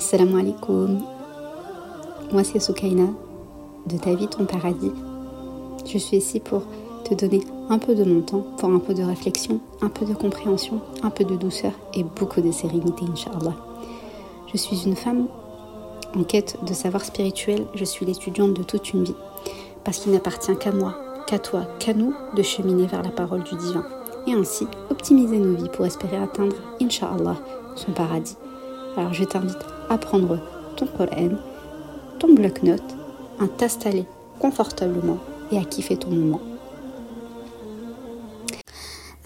Salam alaikum. Moi c'est Soukaina de Ta vie ton paradis. Je suis ici pour te donner un peu de mon temps pour un peu de réflexion, un peu de compréhension, un peu de douceur et beaucoup de sérénité, Inch'Allah. Je suis une femme en quête de savoir spirituel, je suis l'étudiante de toute une vie. Parce qu'il n'appartient qu'à moi, qu'à toi, qu'à nous de cheminer vers la parole du divin. Et ainsi optimiser nos vies pour espérer atteindre, Inch'Allah, son paradis. Alors je t'invite à prendre ton Coran, ton bloc-notes, à t'installer confortablement et à kiffer ton moment.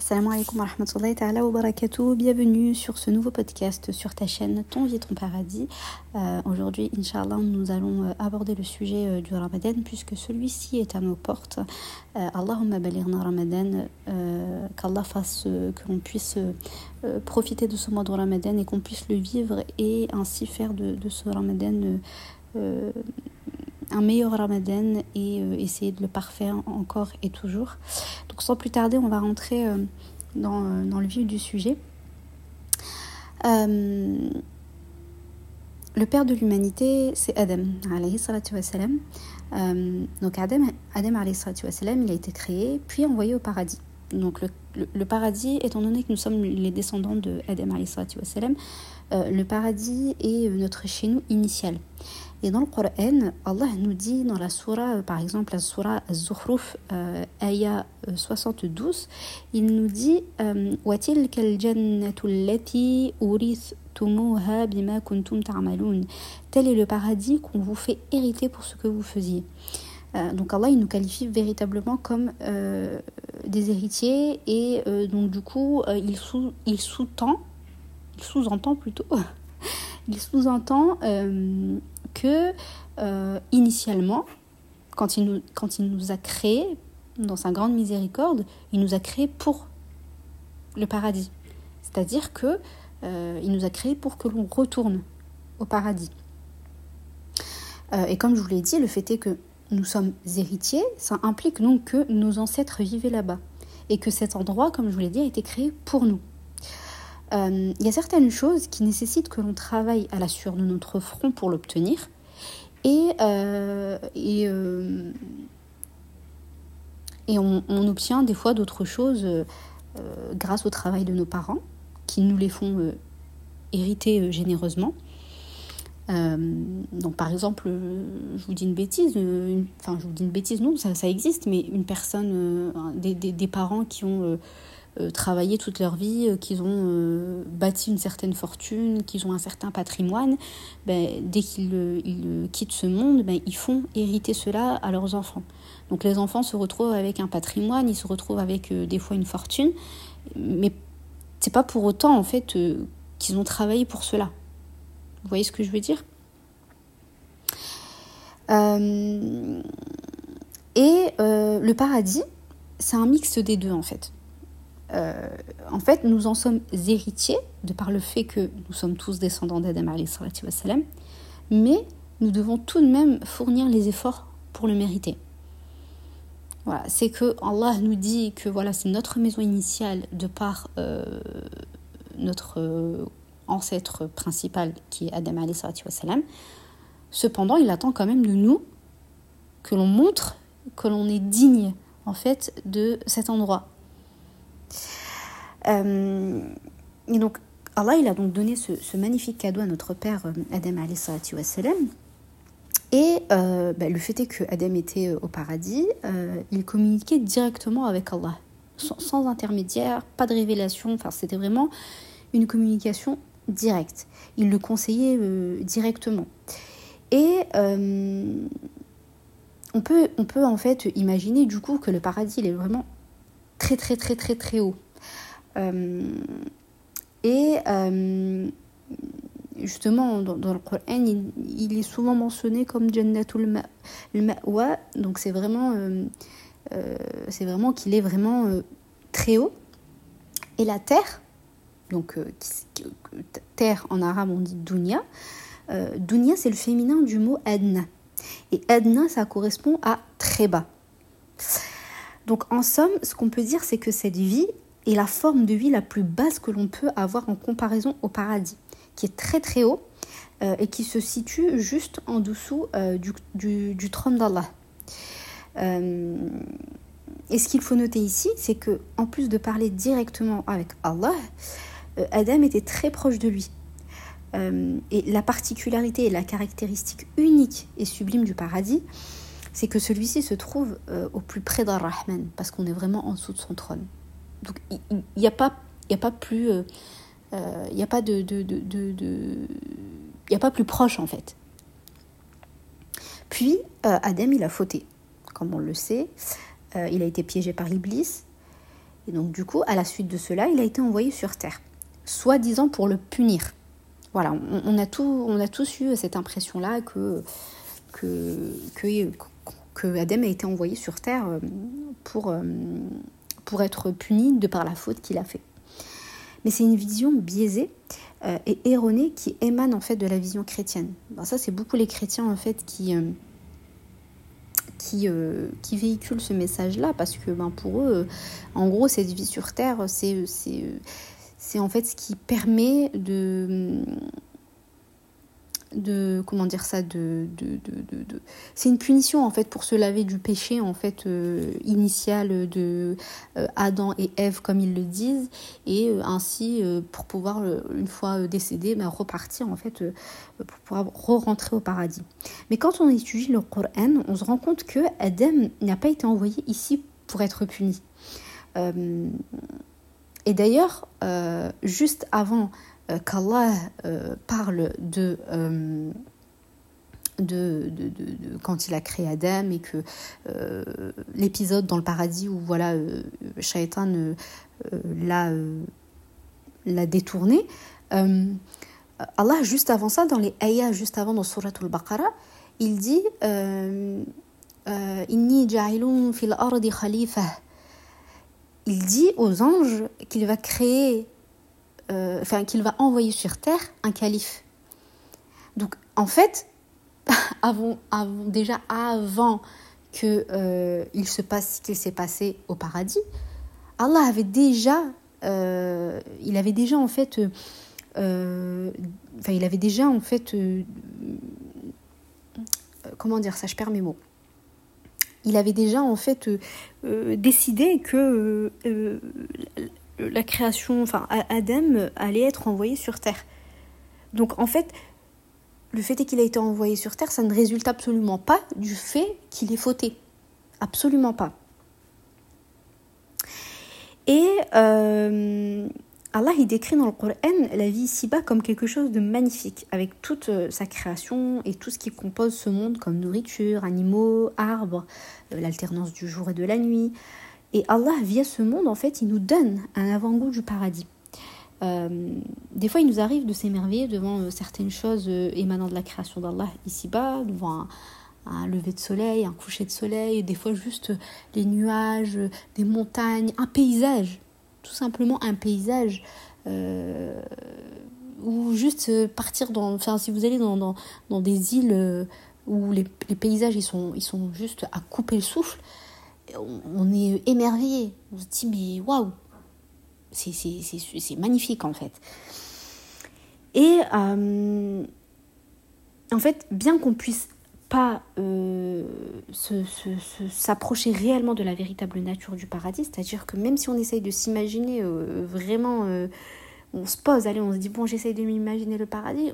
Salam alaikum wa rahmatullahi ta'ala wa barakatuh. Bienvenue sur ce nouveau podcast sur ta chaîne Ton vie, ton paradis. Euh, Aujourd'hui, Inch'Allah, nous allons euh, aborder le sujet euh, du Ramadan puisque celui-ci est à nos portes. Euh, Allahumma balirna Ramadan, qu'Allah fasse que l'on puisse profiter de ce mois de Ramadan et qu'on puisse le vivre et ainsi faire de, ce Ramadan un meilleur ramadan et euh, essayer de le parfaire encore et toujours. Donc sans plus tarder, on va rentrer euh, dans, euh, dans, le vif du sujet. Le père de l'humanité, c'est Adam, alayhi salatu donc Adam, Adam alayhi salatu il a été créé puis envoyé au paradis. Donc le, le, paradis, étant donné que nous sommes les descendants de Adam alayhi salatu le paradis est notre chez nous initial. Et dans le Coran, Allah nous dit dans la surah, par exemple la surah Az-Zukhruf, euh, ayah 72, il nous dit وَتِلْكَ الْجَنَّةُ الَّتِي أُورِثْتُمُوهَا بِمَا كُنْتُمْ تَعْمَلُونَ Tel est le paradis qu'on vous fait hériter pour ce que vous faisiez. Euh, donc Allah, il nous qualifie véritablement comme euh, des héritiers et euh, donc du coup, il sous-entend, il sous il sous-entend plutôt, il sous-entend que euh, initialement, quand il, nous, a créés, dans sa grande miséricorde, il nous a créés pour le paradis. C'est-à-dire que euh, il nous a créés pour que l'on retourne au paradis. Euh, et comme je vous l'ai dit, le fait est que nous sommes héritiers, ça implique donc que nos ancêtres vivaient là-bas. Et que cet endroit, comme je vous l'ai dit, a été créé pour nous. Il euh, y a certaines choses qui nécessitent que l'on travaille à la sueur de notre front pour l'obtenir. Et, euh, et, euh, on, obtient des fois d'autres choses grâce au travail de nos parents, qui nous les font hériter généreusement. donc par exemple, je vous dis une bêtise, enfin je vous dis une bêtise, non, ça, ça existe, mais une personne, des, des, parents qui ont travaillé toute leur vie, euh, qu'ils ont euh, bâti une certaine fortune, qu'ils ont un certain patrimoine, ben, dès qu'ils ils quittent ce monde, ben, ils font hériter cela à leurs enfants. Donc les enfants se retrouvent avec un patrimoine, ils se retrouvent avec des fois une fortune, mais c'est pas pour autant en fait qu'ils ont travaillé pour cela. Vous voyez ce que je veux dire? Euh, Et euh, le paradis, c'est un mix des deux en fait. Euh, en fait, nous en sommes héritiers de par le fait que nous sommes tous descendants d'Adam, mais nous devons tout de même fournir les efforts pour le mériter. Voilà, c'est que Allah nous dit que voilà, c'est notre maison initiale de par euh, notre euh, ancêtre principal qui est Adam. Cependant, il attend quand même de nous que l'on montre que l'on est digne en fait de cet endroit. Euh, et donc, Allah, il a donc donné ce, magnifique cadeau à notre père Adam wassalam. Et euh, bah, le fait est que Adam était au paradis, euh, il communiquait directement avec Allah, sans, intermédiaire, pas de révélation, enfin c'était vraiment une communication directe. Il le conseillait euh, directement. Et euh, on, peut, on peut en fait imaginer du coup que le paradis il est vraiment très très très très très haut. Euh, et euh, justement, dans, le Coran, il, il, est souvent mentionné comme Jannatul Ma'wa, donc c'est vraiment, euh, c'est vraiment qu'il est vraiment très haut. Et la terre, donc terre en arabe on dit dunya, dunya c'est le féminin du mot adna. Et adna ça correspond à très bas. Donc en somme, ce qu'on peut dire, c'est que cette vie est la forme de vie la plus basse que l'on peut avoir en comparaison au paradis, qui est très très haut, et qui se situe juste en dessous du, du, trône d'Allah. et ce qu'il faut noter ici, c'est que en plus de parler directement avec Allah, Adam était très proche de lui. et la particularité et la caractéristique unique et sublime du paradis, c'est que celui-ci se trouve au plus près d'Ar-Rahman, parce qu'on est vraiment en dessous de son trône. Donc il n'y a, pas, a pas plus il euh, n'y a pas de, de, de, de y a pas plus proche en fait. Puis euh, Adam il a fauté, comme on le sait, euh, il a été piégé par l'Iblis et donc du coup à la suite de cela il a été envoyé sur terre, soi-disant pour le punir. Voilà, on, a tout, on a tous eu cette impression là que, que, que Adam a été envoyé sur terre pour, pour être puni de par la faute qu'il a fait mais c'est une vision biaisée euh, et erronée qui émane en fait de la vision chrétienne. ça, c'est beaucoup les chrétiens en fait qui, euh, qui, euh, qui véhiculent ce message-là parce que ben, pour eux, en gros, cette vie sur Terre, c'est en fait ce qui permet de de comment dire ça de, de, de, de c'est une punition en fait pour se laver du péché en fait euh, initial de euh, Adam et Ève comme ils le disent et euh, ainsi pour pouvoir une fois décédé ben, repartir en fait pour pouvoir re-rentrer au paradis. Mais quand on étudie le Coran on se rend compte que Adam n'a pas été envoyé ici pour être puni. Et d'ailleurs juste avant qu'Allah euh, parle euh, de, de, de, quand il a créé Adam et que l'épisode dans le paradis où voilà Shaitan l'a l'a détourné Allah juste avant ça dans les ayahs juste avant dans Surat al-Baqarah il dit il dit aux anges qu'il va créer euh, qu'il va envoyer sur terre un calife. Donc en fait, avant, déjà avant que euh, il se passe ce qu'il s'est passé au paradis, Allah avait déjà, euh, il avait déjà en fait, enfin il avait déjà en fait, comment dire ça, je perds mes mots il avait déjà en fait décidé que la création, enfin Adam allait être envoyé sur Terre. Donc en fait, le fait est qu'il a été envoyé sur Terre, ça ne résulte absolument pas du fait qu'il ait fauté. Absolument pas. Et euh, Allah, il décrit dans le Coran la vie ici-bas comme quelque chose de magnifique, avec toute euh, sa création et tout ce qui compose ce monde, comme nourriture, animaux, arbres, euh, l'alternance du jour et de la nuit, et Allah, via ce monde, en fait, il nous donne un avant-goût du paradis. Euh, des fois, il nous arrive de s'émerveiller devant euh, certaines choses euh, émanant de la création d'Allah ici-bas, devant un, lever de soleil, un coucher de soleil, des fois juste les nuages, des montagnes, un paysage, tout simplement un paysage. ou juste partir dans. Enfin, si vous allez dans, des îles où les, les, paysages ils sont, ils sont juste à couper le souffle, on est émerveillé. On se dit, mais waouh, c'est magnifique en fait. Et euh, en fait, bien qu'on puisse pas euh, s'approcher réellement de la véritable nature du paradis, c'est-à-dire que même si on essaye de s'imaginer euh, vraiment, on se pose, allez, on se dit, bon, j'essaye de m'imaginer le paradis,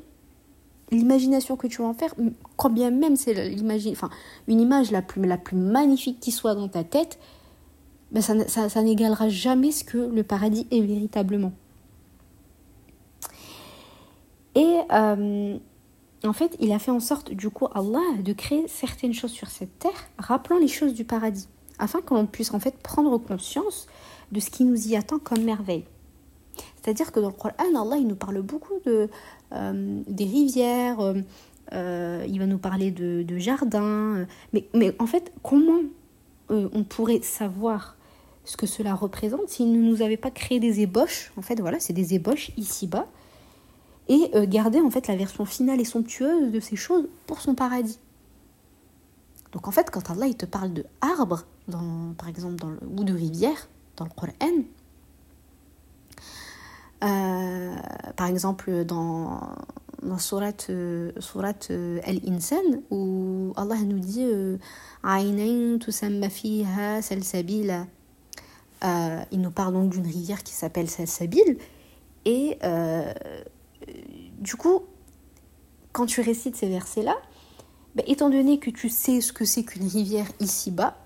l'imagination que tu vas en faire, quand bien même c'est enfin, une image la plus, magnifique qui soit dans ta tête, ben ça, n'égalera jamais ce que le paradis est véritablement. Et euh, en fait, il a fait en sorte, du coup, Allah, de créer certaines choses sur cette terre, rappelant les choses du paradis, afin qu'on puisse en fait prendre conscience de ce qui nous y attend comme merveille. C'est-à-dire que dans le Coran, Allah il nous parle beaucoup de, des rivières, euh, euh, il va nous parler de, de jardins. Mais, mais, en fait, comment on pourrait savoir ce que cela représente s'il ne nous avait pas créé des ébauches En fait, voilà, c'est des ébauches ici-bas. Et garder en fait la version finale et somptueuse de ces choses pour son paradis. Donc en fait, quand Allah il te parle de arbres, dans, par exemple, dans le, ou de rivières, dans le Coran, euh, par exemple, dans, dans Surat, euh, surat euh, Al-Insan, où Allah nous dit euh, Il nous parle donc d'une rivière qui s'appelle Salsabil. Et du coup, quand tu récites ces versets-là, bah, étant donné que tu sais ce que c'est qu'une rivière ici-bas,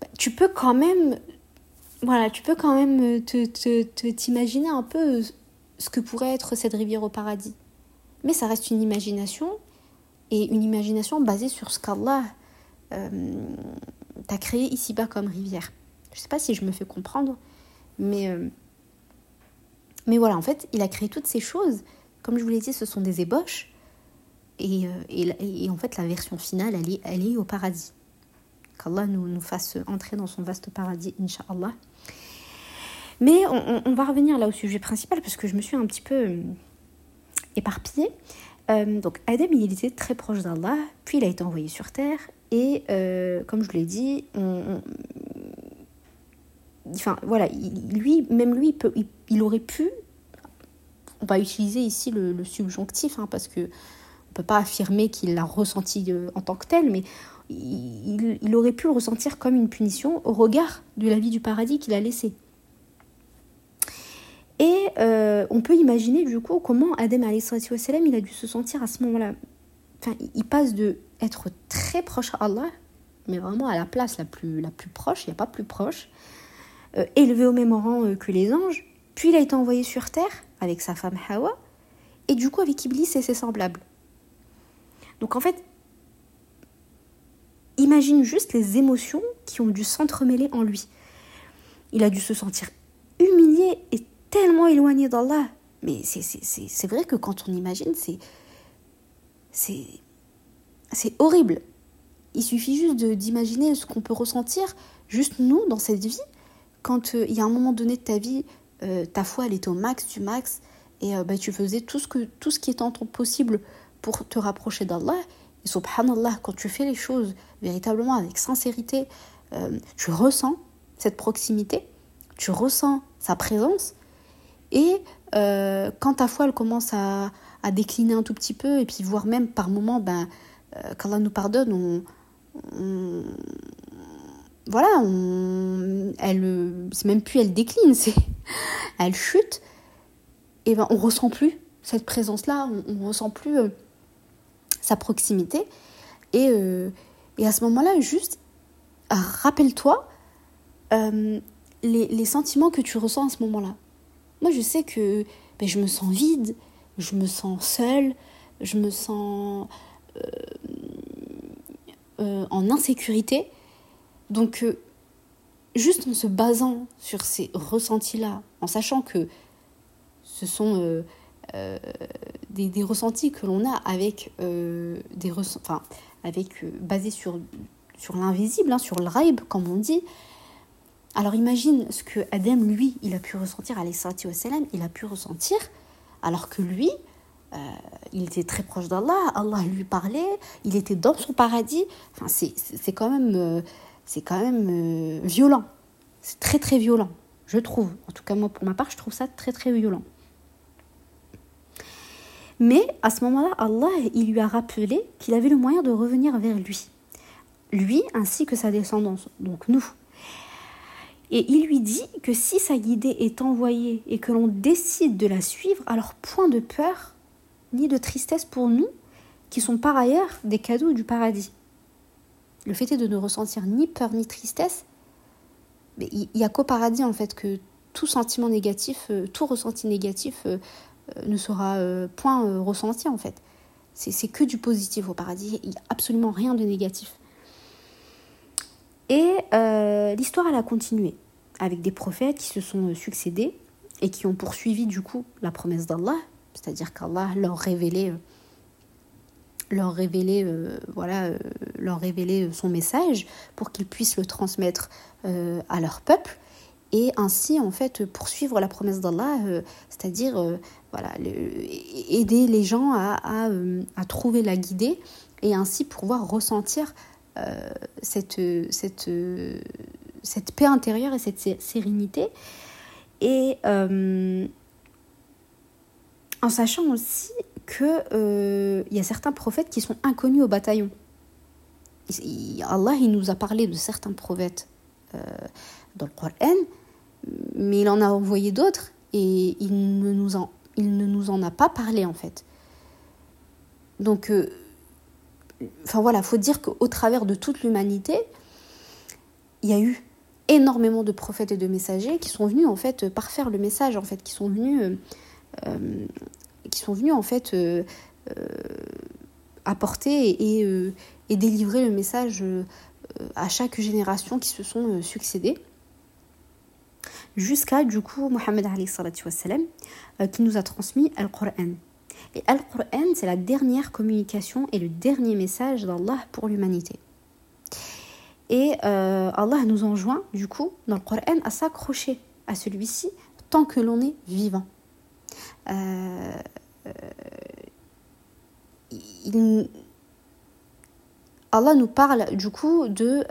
bah, tu peux quand même voilà, tu peux quand même te, t'imaginer un peu ce que pourrait être cette rivière au paradis. Mais ça reste une imagination, et une imagination basée sur ce qu'Allah euh, t'a créé ici-bas comme rivière. Je ne sais pas si je me fais comprendre, mais, euh, mais voilà, en fait, il a créé toutes ces choses. Comme je vous l'ai dit, ce sont des ébauches. Et, euh, et, en fait, la version finale, elle est, elle est au paradis. Qu'Allah nous, nous fasse entrer dans son vaste paradis, Inch'Allah. Mais on, va revenir là au sujet principal parce que je me suis un petit peu euh, éparpillée. Euh, donc Adam, il était très proche d'Allah, puis il a été envoyé sur Terre, et euh, comme je l'ai dit, enfin voilà, lui, même lui, il, il, aurait pu, on va utiliser ici le, subjonctif, hein, parce que peut pas affirmer qu'il l'a ressenti en tant que tel, mais il, aurait pu le ressentir comme une punition au regard de la vie du paradis qu'il a laissé. Et euh, on peut imaginer du coup comment Adam il a dû se sentir à ce moment-là. Enfin, il passe de être très proche à Allah, mais vraiment à la place la plus, la plus proche, il n'y a pas plus proche, euh, élevé au même rang euh, que les anges, puis il a été envoyé sur terre avec sa femme Hawa, et du coup avec Iblis et ses semblables. Donc en fait, imagine juste les émotions qui ont dû s'entremêler en lui. Il a dû se sentir humilié et tellement éloigné d'Allah. Mais c'est vrai que quand on imagine, c'est c'est horrible. Il suffit juste d'imaginer ce qu'on peut ressentir, juste nous, dans cette vie, quand euh, il y a un moment donné de ta vie, euh, ta foi, elle était au max du max, et euh, bah, tu faisais tout ce, que, tout ce qui est en ton possible pour te rapprocher d'Allah. Et subhanallah, quand tu fais les choses véritablement avec sincérité, tu ressens cette proximité, tu ressens sa présence, et euh, quand ta foi elle commence à, décliner un tout petit peu, et puis voire même par moments, ben, euh, qu'Allah nous pardonne, on, voilà, on, elle, c'est même plus elle décline, c'est, elle chute, et ben on ressent plus cette présence-là, on, ne ressent plus euh, sa proximité, et, et à ce moment-là, juste rappelle-toi les, les sentiments que tu ressens à ce moment-là. Moi, je sais que ben, je me sens vide, je me sens seule, je me sens euh, euh, en insécurité. Donc, euh, juste en se basant sur ces ressentis-là, en sachant que ce sont des, ressentis que l'on a avec des enfin, avec basés sur sur l'invisible, hein, sur le raib, comme on dit, alors imagine ce que Adam, lui, il a pu ressentir, wassalam, il a pu ressentir, alors que lui, euh, il était très proche d'Allah, Allah lui parlait, il était dans son paradis. Enfin, c'est quand même, euh, c'est quand même euh, violent. C'est très très violent, je trouve. En tout cas, moi, pour ma part, je trouve ça très très violent. Mais à ce moment-là, Allah, il lui a rappelé qu'il avait le moyen de revenir vers lui. Lui ainsi que sa descendance, donc nous. Et il lui dit que si sa guidée est envoyée et que l'on décide de la suivre, alors point de peur ni de tristesse pour nous, qui sont par ailleurs des cadeaux du paradis. Le fait est de ne ressentir ni peur ni tristesse. Mais il n'y a qu'au paradis en fait que tout sentiment négatif, euh, tout ressenti négatif euh, ne sera point ressenti en fait. C'est que du positif au paradis, il n'y a absolument rien de négatif. Et euh, l'histoire, elle a continué avec des prophètes qui se sont euh, succédés et qui ont poursuivi du coup la promesse d'Allah, c'est-à-dire qu'Allah leur révélait, euh, leur révélait, voilà, leur révélait son message pour qu'ils puissent le transmettre à leur peuple et ainsi en fait poursuivre la promesse d'Allah, c'est-à-dire voilà, aider les gens à, à, trouver la guidée et ainsi pouvoir ressentir euh, cette, cette, cette paix intérieure et cette sérénité. Et euh, en sachant aussi qu'il y a certains prophètes qui sont inconnus au bataillon. Allah, il nous a parlé de certains prophètes dans le Coran, mais il en a envoyé d'autres et il ne nous en, il ne nous en a pas parlé en fait. Donc, euh, enfin voilà, faut dire qu'au travers de toute l'humanité, il y a eu énormément de prophètes et de messagers qui sont venus en fait parfaire le message en fait, qui sont venus, euh, euh, en fait apporter et, délivrer le message à chaque génération qui se sont succédés jusqu'à du coup Mohammed euh, qui nous a transmis Al-Qur'an. Et Al-Qur'an, c'est la dernière communication et le dernier message d'Allah pour l'humanité. Et euh, Allah nous enjoint, du coup, dans le Qur'an, à s'accrocher à celui-ci tant que l'on est vivant. Euh, Allah nous parle du coup de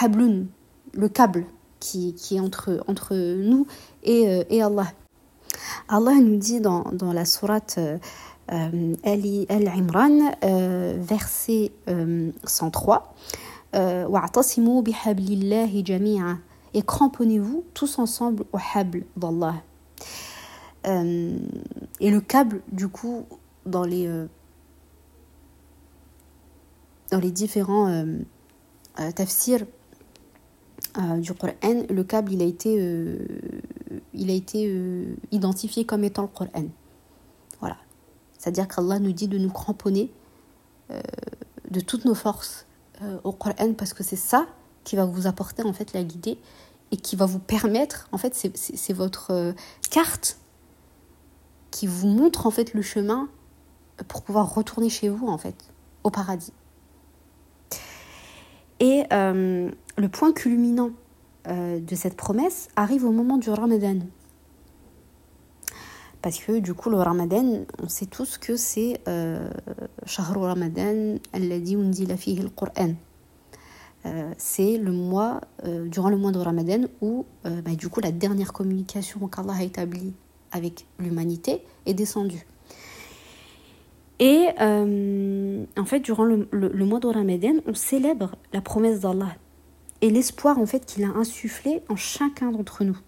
Hablun, le câble qui, est entre, entre nous et, euh, et, Allah. Allah nous dit dans, dans la sourate euh, Al-Imran, euh, verset 103, et cramponnez-vous tous ensemble au habl d'Allah. et le câble, du coup, dans les, dans les différents tafsirs, euh, du Coran, le câble il a été, euh, il a été euh, identifié comme étant le Coran. Voilà. C'est-à-dire qu'Allah nous dit de nous cramponner de toutes nos forces au Coran parce que c'est ça qui va vous apporter en fait la guidée et qui va vous permettre, en fait c'est votre carte qui vous montre en fait le chemin pour pouvoir retourner chez vous en fait, au paradis. Et euh, le point culminant euh, de cette promesse arrive au moment du Ramadan. Parce que du coup, le Ramadan, on sait tous que c'est euh, Shahru Ramadan, alladhi unzila fihi al-Qur'an. c'est le mois, durant le mois de Ramadan, où bah, du coup la dernière communication qu'Allah a établie avec l'humanité est descendue. Et euh, en fait, durant le, mois de Ramadan, on célèbre la promesse d'Allah et l'espoir en fait qu'il a insufflé en chacun d'entre nous.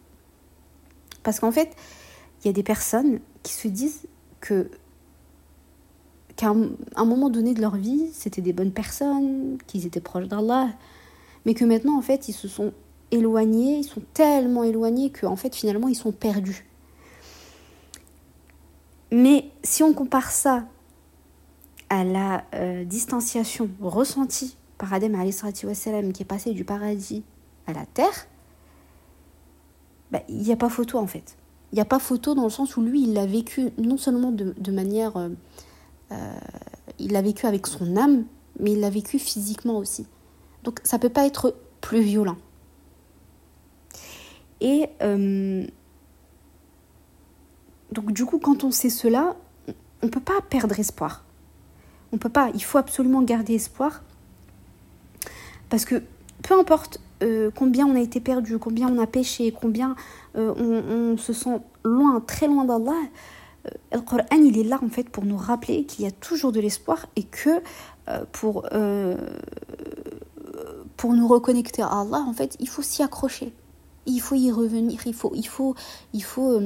Parce qu'en fait, il y a des personnes qui se disent que qu'à un, moment donné de leur vie, c'était des bonnes personnes, qu'ils étaient proches d'Allah, mais que maintenant en fait, ils se sont éloignés, ils sont tellement éloignés qu'en fait finalement ils sont perdus. Mais si on compare ça à la euh, distanciation ressentie par Adam wassalam, qui est passé du paradis à la terre, bah, il n'y a pas photo en fait. Il n'y a pas photo dans le sens où lui, il l'a vécu non seulement de, manière... Euh, euh, il l'a vécu avec son âme, mais il l'a vécu physiquement aussi. Donc ça ne peut pas être plus violent. Et donc du coup, quand on sait cela, on ne peut pas perdre espoir. On peut pas, il faut absolument garder espoir. Parce que peu importe euh, combien on a été perdu, combien on a péché, combien euh, on, se sent loin, très loin d'Allah, euh, le Coran il est là en fait pour nous rappeler qu'il y a toujours de l'espoir et que pour, pour nous reconnecter à Allah, en fait, il faut s'y accrocher. Il faut y revenir, il faut, il faut, il faut,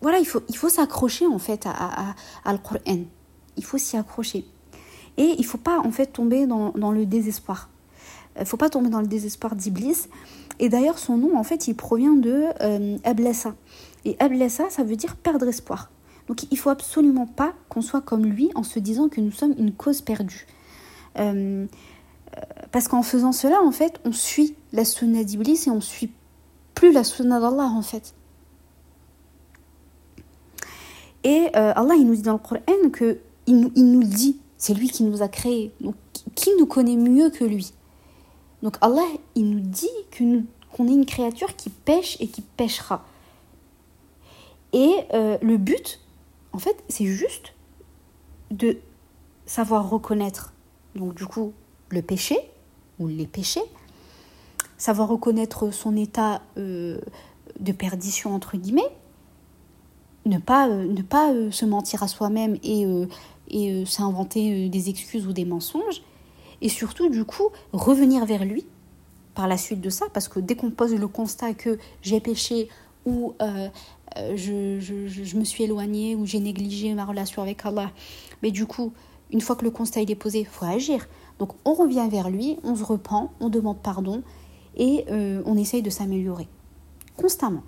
voilà, il faut, il faut s'accrocher en fait à, à, à, le Coran il faut s'y accrocher. Et il ne faut pas en fait tomber dans, le désespoir. Il ne faut pas tomber dans le désespoir d'Iblis. Et d'ailleurs, son nom, en fait, il provient de euh. Et Ablessa, ça veut dire perdre espoir. Donc il faut absolument pas qu'on soit comme lui en se disant que nous sommes une cause perdue. Euh, euh, parce qu'en faisant cela, en fait, on suit la sunna d'Iblis et on suit plus la sunna d'Allah, en fait. Et Allah, il nous dit dans le Coran que il nous, le dit. C'est lui qui nous a créés. Donc, qui nous connaît mieux que lui? Donc, Allah, il nous dit qu'on est une créature qui pêche et qui pêchera. Et euh, le but, en fait, c'est juste de savoir reconnaître, donc du coup, le péché ou les péchés, savoir reconnaître son état euh, de perdition, entre guillemets, ne pas, ne pas se mentir à soi-même et, et s'inventer des excuses ou des mensonges. Et surtout, du coup, revenir vers lui par la suite de ça, parce que dès qu'on pose le constat que j'ai péché ou je, je, je, me suis éloignée ou j'ai négligé ma relation avec Allah, mais du coup, une fois que le constat est posé, il faut agir. Donc on revient vers lui, on se reprend, on demande pardon et euh, on essaye de s'améliorer. Constamment.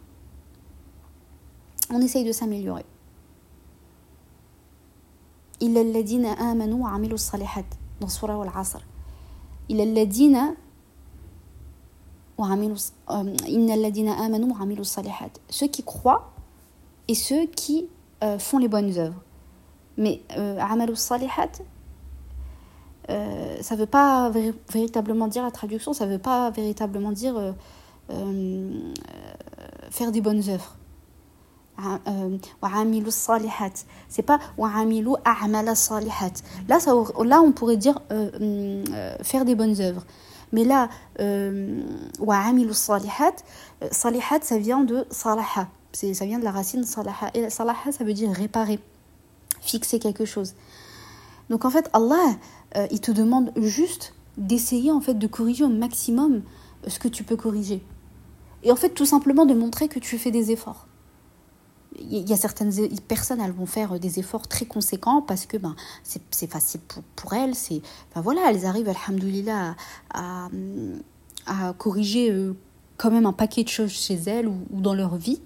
On essaye de s'améliorer. إلا الذين آمنوا وعملوا الصالحات dans Surah Al-Asr إلا الذين وعملوا إن الذين آمنوا وعملوا الصالحات ceux qui croient et ceux qui euh, font les bonnes œuvres mais euh, عملوا الصالحات euh, ça ne veut pas véritablement dire la traduction, ça ne veut pas véritablement dire euh, euh, faire des bonnes œuvres. C'est pas là, ça, là, on pourrait dire faire des bonnes œuvres. Mais là, salihat, salihat, ça vient de salaha. Ça vient de la racine salaha. Et salaha, ça veut dire réparer, fixer quelque chose. Donc en fait, Allah, euh, il te demande juste d'essayer en fait de corriger au maximum ce que tu peux corriger. Et en fait, tout simplement de montrer que tu fais des efforts. Il y a certaines personnes, elles vont faire des efforts très conséquents parce que ben, c'est facile pour, pour elles. Ben voilà, elles arrivent, alhamdoulilah, à, à, corriger euh, quand même un paquet de choses chez elles ou, dans leur vie.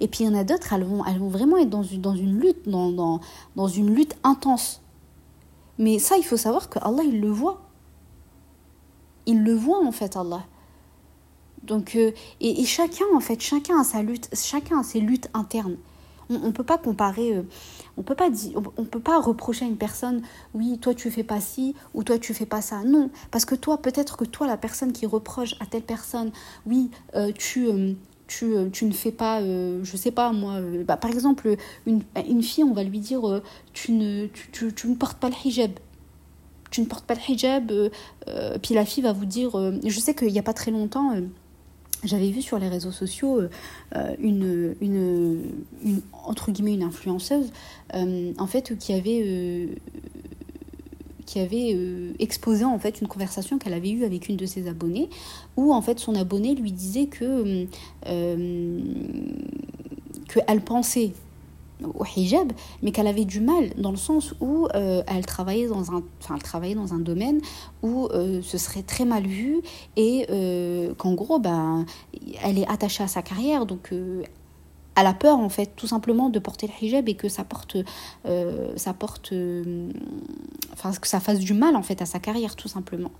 Et puis il y en a d'autres, elles vont, elles vont vraiment être dans une, dans une lutte, dans, dans, dans une lutte intense mais ça, il faut savoir que Allah, il le voit. Il le voit, en fait, Allah. Donc, euh, et, chacun, en fait, chacun a sa lutte, chacun a ses luttes internes. On ne peut pas comparer, euh, on peut peut pas reprocher à une personne, oui, toi tu fais pas ci ou toi tu fais pas ça. Non, parce que toi, peut-être que toi, la personne qui reproche à telle personne, oui, euh, tu euh, tu, ne fais pas, je sais pas moi, bah, par exemple, une, une, fille, on va lui dire tu, ne, tu, tu, ne portes pas le hijab. Tu ne portes pas le hijab. puis la fille va vous dire je sais qu'il n'y a pas très longtemps. J'avais vu sur les réseaux sociaux une, une, une, entre influenceuse en fait qui avait euh, exposé en fait une conversation qu'elle avait eue avec une de ses abonnées, où en fait son abonné lui disait que euh, qu'elle pensait au hijab, mais qu'elle avait du mal dans le sens où euh, elle travaillait dans un, enfin, elle travaillait dans un domaine où ce serait très mal vu et qu'en gros, ben, elle est attachée à sa carrière, donc elle a peur en fait tout simplement de porter le hijab et que ça porte euh, ça porte euh, que ça fasse du mal en fait à sa carrière tout simplement.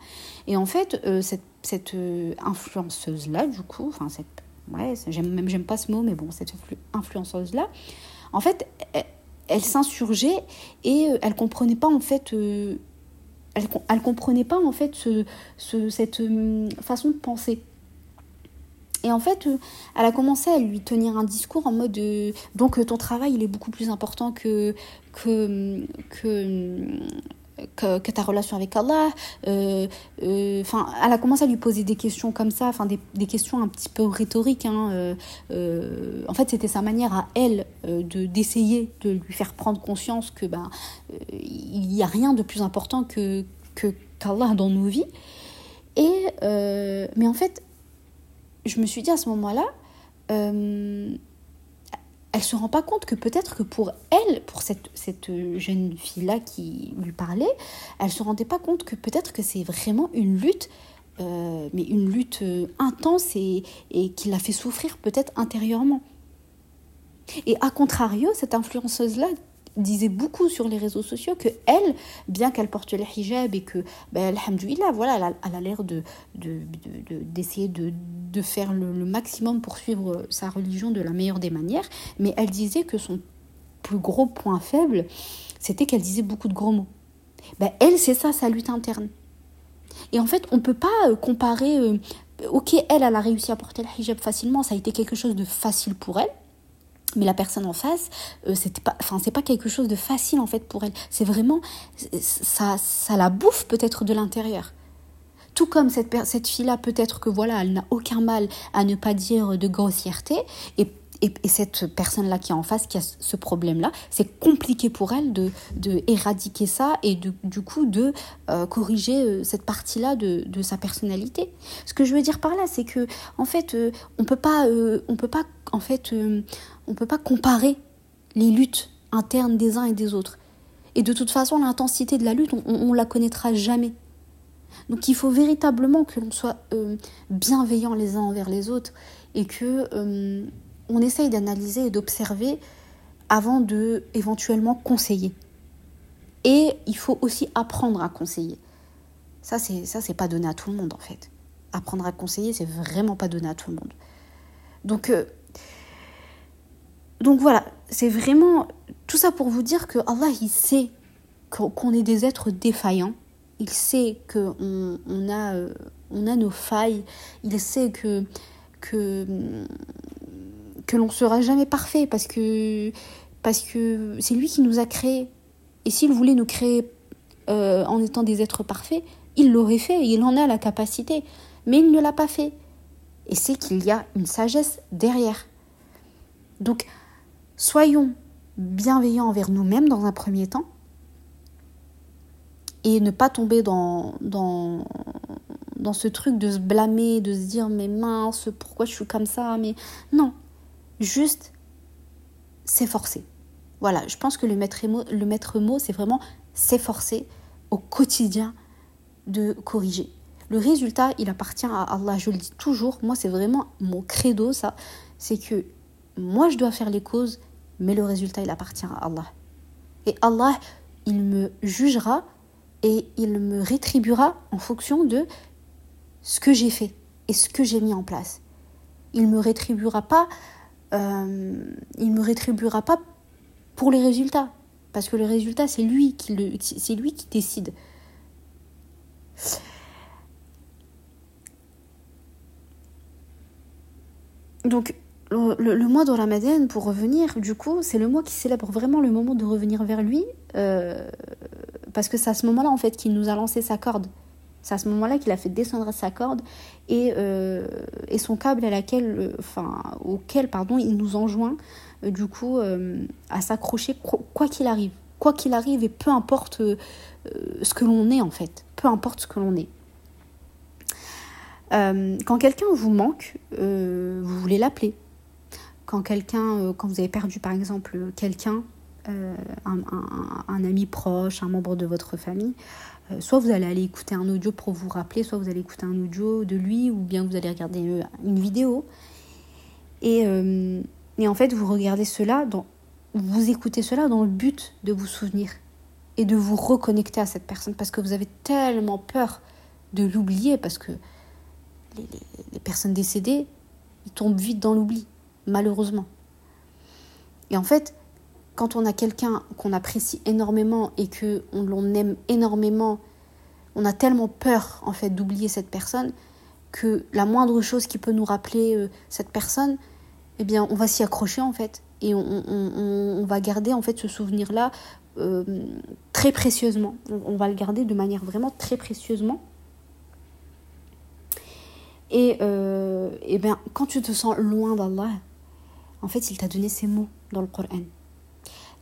Et en fait euh, cette, cette influenceuse là du coup enfin cette ouais même j'aime pas ce mot mais bon cette influenceuse là en fait elle, s'insurgeait et elle comprenait pas en fait elle comprenait pas en fait ce, ce, cette façon de penser. Et en fait, euh, elle a commencé à lui tenir un discours en mode euh, donc euh, ton travail il est beaucoup plus important que, que, ta relation avec Allah. Enfin, elle a commencé à lui poser des questions comme ça, enfin des, des, questions un petit peu rhétoriques. Hein, en fait, c'était sa manière à elle de d'essayer de lui faire prendre conscience que ben il n'y a rien de plus important que qu'Allah dans nos vies. Et mais en fait, je me suis dit à ce moment-là, euh, elle se rend pas compte que peut-être que pour elle, pour cette, cette jeune fille-là qui lui parlait, elle se rendait pas compte que peut-être que c'est vraiment une lutte, euh, mais une lutte euh, intense et, et qui l'a fait souffrir peut-être intérieurement. Et à contrario, cette influenceuse-là disait beaucoup sur les réseaux sociaux que elle, bien qu'elle porte le hijab et que, ben, alhamdoulilah, voilà, elle a l'air de, d'essayer de, de, faire le, maximum pour suivre sa religion de la meilleure des manières, mais elle disait que son plus gros point faible, c'était qu'elle disait beaucoup de gros mots. Ben, elle, c'est ça, sa lutte interne. Et en fait, on ne peut pas euh, comparer... Euh, ok, elle, elle a réussi à porter le hijab facilement, ça a été quelque chose de facile pour elle mais la personne en face euh, c'était pas enfin c'est pas quelque chose de facile en fait pour elle. C'est vraiment ça ça la bouffe peut-être de l'intérieur. Tout comme cette cette fille là peut-être que voilà elle n'a aucun mal à ne pas dire de grossièreté. Et et, cette personne-là qui est en face, qui a ce problème-là, c'est compliqué pour elle de, de éradiquer ça et de, du coup de euh, corriger euh, cette partie-là de, de, sa personnalité. Ce que je veux dire par là, c'est que en fait, euh, on peut pas, on peut pas, en fait, on peut pas comparer les luttes internes des uns et des autres. Et de toute façon, l'intensité de la lutte, on, on, la connaîtra jamais. Donc il faut véritablement que l'on soit bienveillant les uns envers les autres et que euh, on essaye d'analyser et d'observer avant de éventuellement conseiller. Et il faut aussi apprendre à conseiller. Ça c'est ça c'est pas donné à tout le monde en fait. Apprendre à conseiller, c'est vraiment pas donné à tout le monde. Donc euh, donc voilà, c'est vraiment tout ça pour vous dire que Allah il sait qu'on est des êtres défaillants. Il sait qu'on on a, euh, on a nos failles. Il sait que que, que l'on sera jamais parfait parce que parce que c'est lui qui nous a créés. Et s'il voulait nous créer euh, en étant des êtres parfaits, il l'aurait fait, il en a la capacité. Mais il ne l'a pas fait. Et c'est qu'il y a une sagesse derrière. Donc, soyons bienveillants envers nous-mêmes dans un premier temps et ne pas tomber dans, dans, dans ce truc de se blâmer, de se dire mais mince, pourquoi je suis comme ça, mais non, juste s'efforcer. Voilà, je pense que le maître mot, le maître mot c'est vraiment s'efforcer au quotidien de corriger. Le résultat, il appartient à Allah, je le dis toujours, moi c'est vraiment mon credo ça, c'est que moi je dois faire les causes, mais le résultat, il appartient à Allah. Et Allah, il me jugera et il me rétribuera en fonction de ce que j'ai fait et ce que j'ai mis en place. Il me rétribuera pas, euh, il me rétribuera pas pour les résultats, parce que le résultat c'est lui qui le, c'est lui qui décide. Donc le, mois de Ramadan, pour revenir, du coup, c'est le mois qui célèbre vraiment le moment de revenir vers lui, euh, parce que c'est à ce moment-là en fait qu'il nous a lancé sa corde. C'est à ce moment-là qu'il a fait descendre sa corde et, euh, son câble à laquelle, euh, enfin, auquel pardon, il nous enjoint du coup à s'accrocher quoi qu'il arrive. Quoi qu'il arrive et peu importe ce que l'on est en fait. Peu importe ce que l'on est. quand quelqu'un vous manque, vous voulez l'appeler. Quand quelqu'un, quand vous avez perdu par exemple quelqu'un, un, un, ami proche, un membre de votre famille, euh, soit vous allez aller écouter un audio pour vous rappeler, soit vous allez écouter un audio de lui, ou bien vous allez regarder euh, une vidéo. Et, euh, et en fait, vous regardez cela, dans, vous écoutez cela dans le but de vous souvenir et de vous reconnecter à cette personne parce que vous avez tellement peur de l'oublier parce que les, les, personnes décédées, ils tombent vite dans l'oubli, malheureusement. Et en fait, quand on a quelqu'un qu'on apprécie énormément et que on l'on aime énormément, on a tellement peur en fait d'oublier cette personne que la moindre chose qui peut nous rappeler euh, cette personne, eh bien on va s'y accrocher en fait et on, va garder en fait ce souvenir là euh, très précieusement. On, va le garder de manière vraiment très précieusement. Et, euh, eh bien quand tu te sens loin d'Allah, en fait il t'a donné ces mots dans le Coran.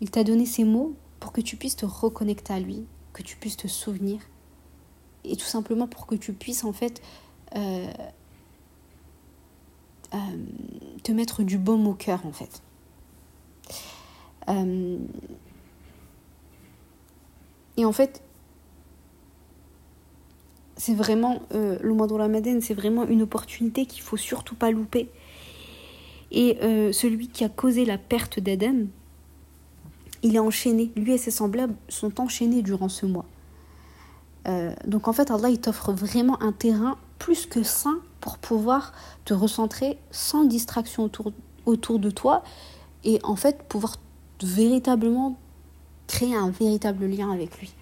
Il t'a donné ces mots pour que tu puisses te reconnecter à lui, que tu puisses te souvenir, et tout simplement pour que tu puisses en fait euh, euh, te mettre du baume au cœur en fait. Euh, et en fait, c'est vraiment le mois de Ramadan, c'est vraiment une opportunité qu'il faut surtout pas louper. Et celui qui a causé la perte d'Adam, il est enchaîné. Lui et ses semblables sont enchaînés durant ce mois. Euh, donc en fait, Allah, il t'offre vraiment un terrain plus que sain pour pouvoir te recentrer sans distraction autour, autour de toi et en fait pouvoir véritablement créer un véritable lien avec lui.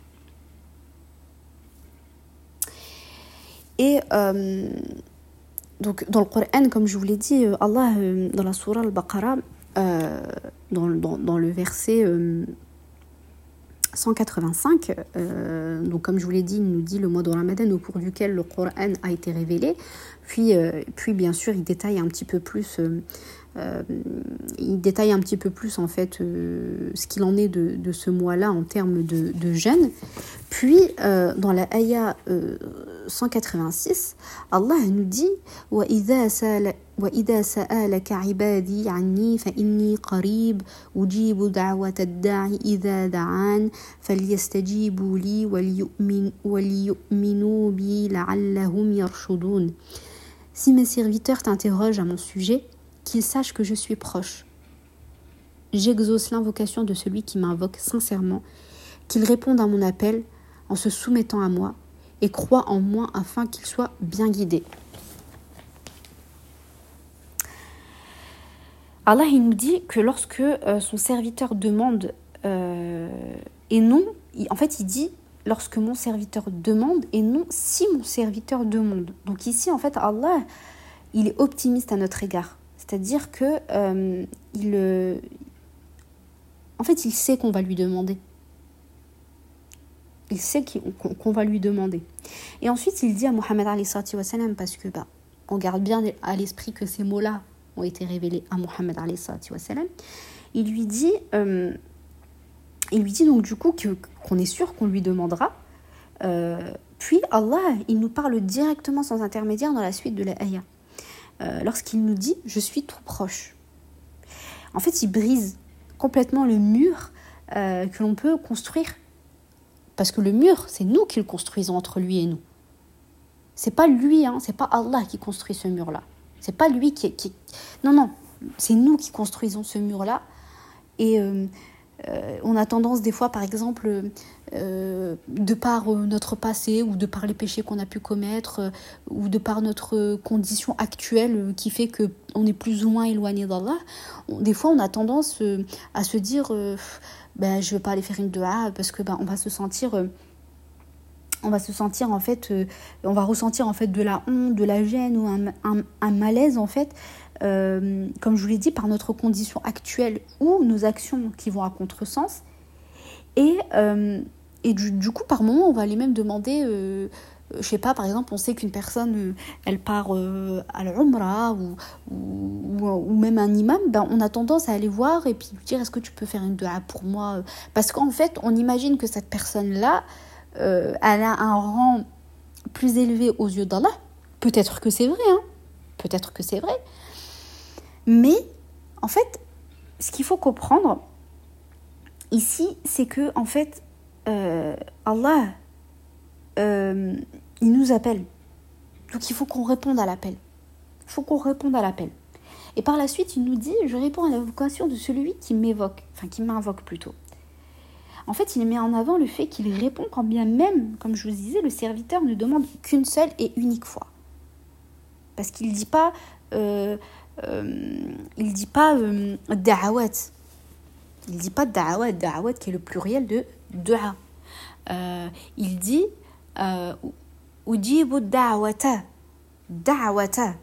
Et euh, donc dans le Coran, comme je vous l'ai dit, euh, Allah, dans la surah Al-Baqarah, euh, dans, dans, le verset 185. Euh, euh, donc, comme je vous l'ai dit, il nous dit le mois de Ramadan au cours duquel le Coran a été révélé. Puis, puis bien sûr, il détaille un petit peu plus il détaille un petit peu plus en fait ce qu'il en est de, ce mois-là en termes de, de jeûne. Puis dans la ayah 186, Allah nous dit وإذا سألك عبادي عني فإني قريب أجيب دعوة الداعي إذا دعان فليستجيبوا لي وليؤمن وليؤمنوا بي لعلهم يرشدون Si mes serviteurs t'interrogent à mon sujet, qu'ils sachent que je suis proche. J'exauce l'invocation de celui qui m'invoque sincèrement, qu'il réponde à mon appel en se soumettant à moi et croit en moi afin qu'il soit bien guidé. Allah il nous dit que lorsque euh, son serviteur demande euh, et non, en fait il dit lorsque mon serviteur demande et non si mon serviteur demande. Donc ici en fait Allah il est optimiste à notre égard. C'est-à-dire que euh, il, en fait il sait qu'on va lui demander. Il sait qu'on va lui demander. Et ensuite il dit à Mohammed parce que bah, on garde bien à l'esprit que ces mots-là ont été révélés à Mohammed il lui dit euh, il lui dit donc du coup qu'on est sûr qu'on lui demandera euh, puis Allah il nous parle directement sans intermédiaire dans la suite de la ayah euh, lorsqu'il nous dit je suis trop proche. En fait il brise complètement le mur que l'on peut construire. Parce que le mur c'est nous qui le construisons entre lui et nous. C'est pas lui hein, c'est pas Allah qui construit ce mur là c'est pas lui qui, qui... Non, non, c'est nous qui construisons ce mur-là. Et euh, euh, on a tendance des fois, par exemple, euh, de par notre passé ou de par les péchés qu'on a pu commettre ou de par notre condition actuelle qui fait que on est plus ou moins éloigné d'Allah, des fois on a tendance à se dire ben, je vais pas aller faire une dua parce que ben, on va se sentir on va se en fait, euh, on va ressentir en fait de la honte, de la gêne ou un, malaise en fait, euh, comme je vous l'ai dit, par notre condition actuelle ou nos actions qui vont à contresens. Et, euh, et du, coup, par moment, on va aller même demander, je sais pas, par exemple, on sait qu'une personne, elle part à l'Umrah ou, ou, même un imam, ben, on a tendance à aller voir et puis dire est-ce que tu peux faire une dua pour moi Parce qu'en fait, on imagine que cette personne-là, euh, elle a un rang plus élevé aux yeux d'Allah. Peut-être que c'est vrai, hein. peut-être que c'est vrai. Mais en fait, ce qu'il faut comprendre ici, c'est que en fait, euh, Allah, euh, il nous appelle. Donc il faut qu'on réponde à l'appel. Il faut qu'on réponde à l'appel. Et par la suite, il nous dit, je réponds à la vocation de celui qui m'évoque, enfin qui m'invoque plutôt en fait, il met en avant le fait qu'il répond quand bien même, comme je vous disais, le serviteur ne demande qu'une seule et unique fois. Parce qu'il ne dit pas, euh, euh, il dit pas euh, da'awat. Il dit pas da'awat, da'awat qui est le pluriel de dua. Euh, il dit ujibu da'awata, da'awata.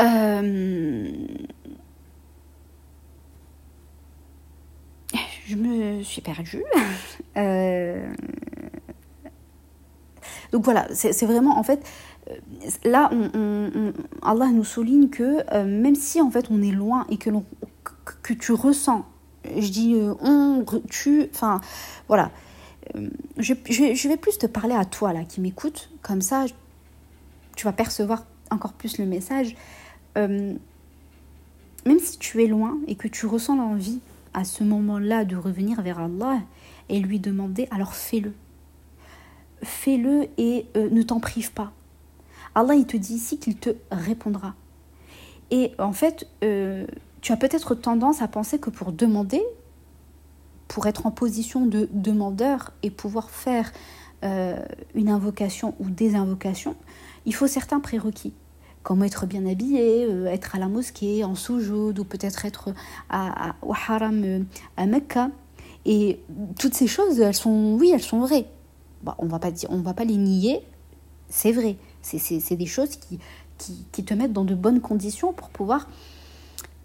Euh, je me suis perdue. Euh, donc voilà, c'est vraiment en fait, euh, là, Allah nous souligne que euh, même si en fait on est loin et que, tu ressens, je dis on, tu, enfin voilà, je, je, vais plus te parler à toi là qui m'écoute, comme ça tu vas percevoir encore plus le message. même si tu es loin et que tu ressens l'envie à ce moment-là de revenir vers Allah et lui demander, alors fais-le. Fais-le et euh, ne t'en prive pas. Allah, il te dit ici qu'il te répondra. Et en fait, euh, tu as peut-être tendance à penser que pour demander, pour être en position de demandeur et pouvoir faire euh, une invocation ou des invocations, il faut certains prérequis comment être bien habillé, euh, être à la mosquée, en soujoud, ou peut-être être à, au haram à Mecca. Et toutes ces choses, elles sont, oui, elles sont vraies. Bon, on va va pas les nier, c'est vrai. C'est des choses qui, qui, qui, te mettent dans de bonnes conditions pour pouvoir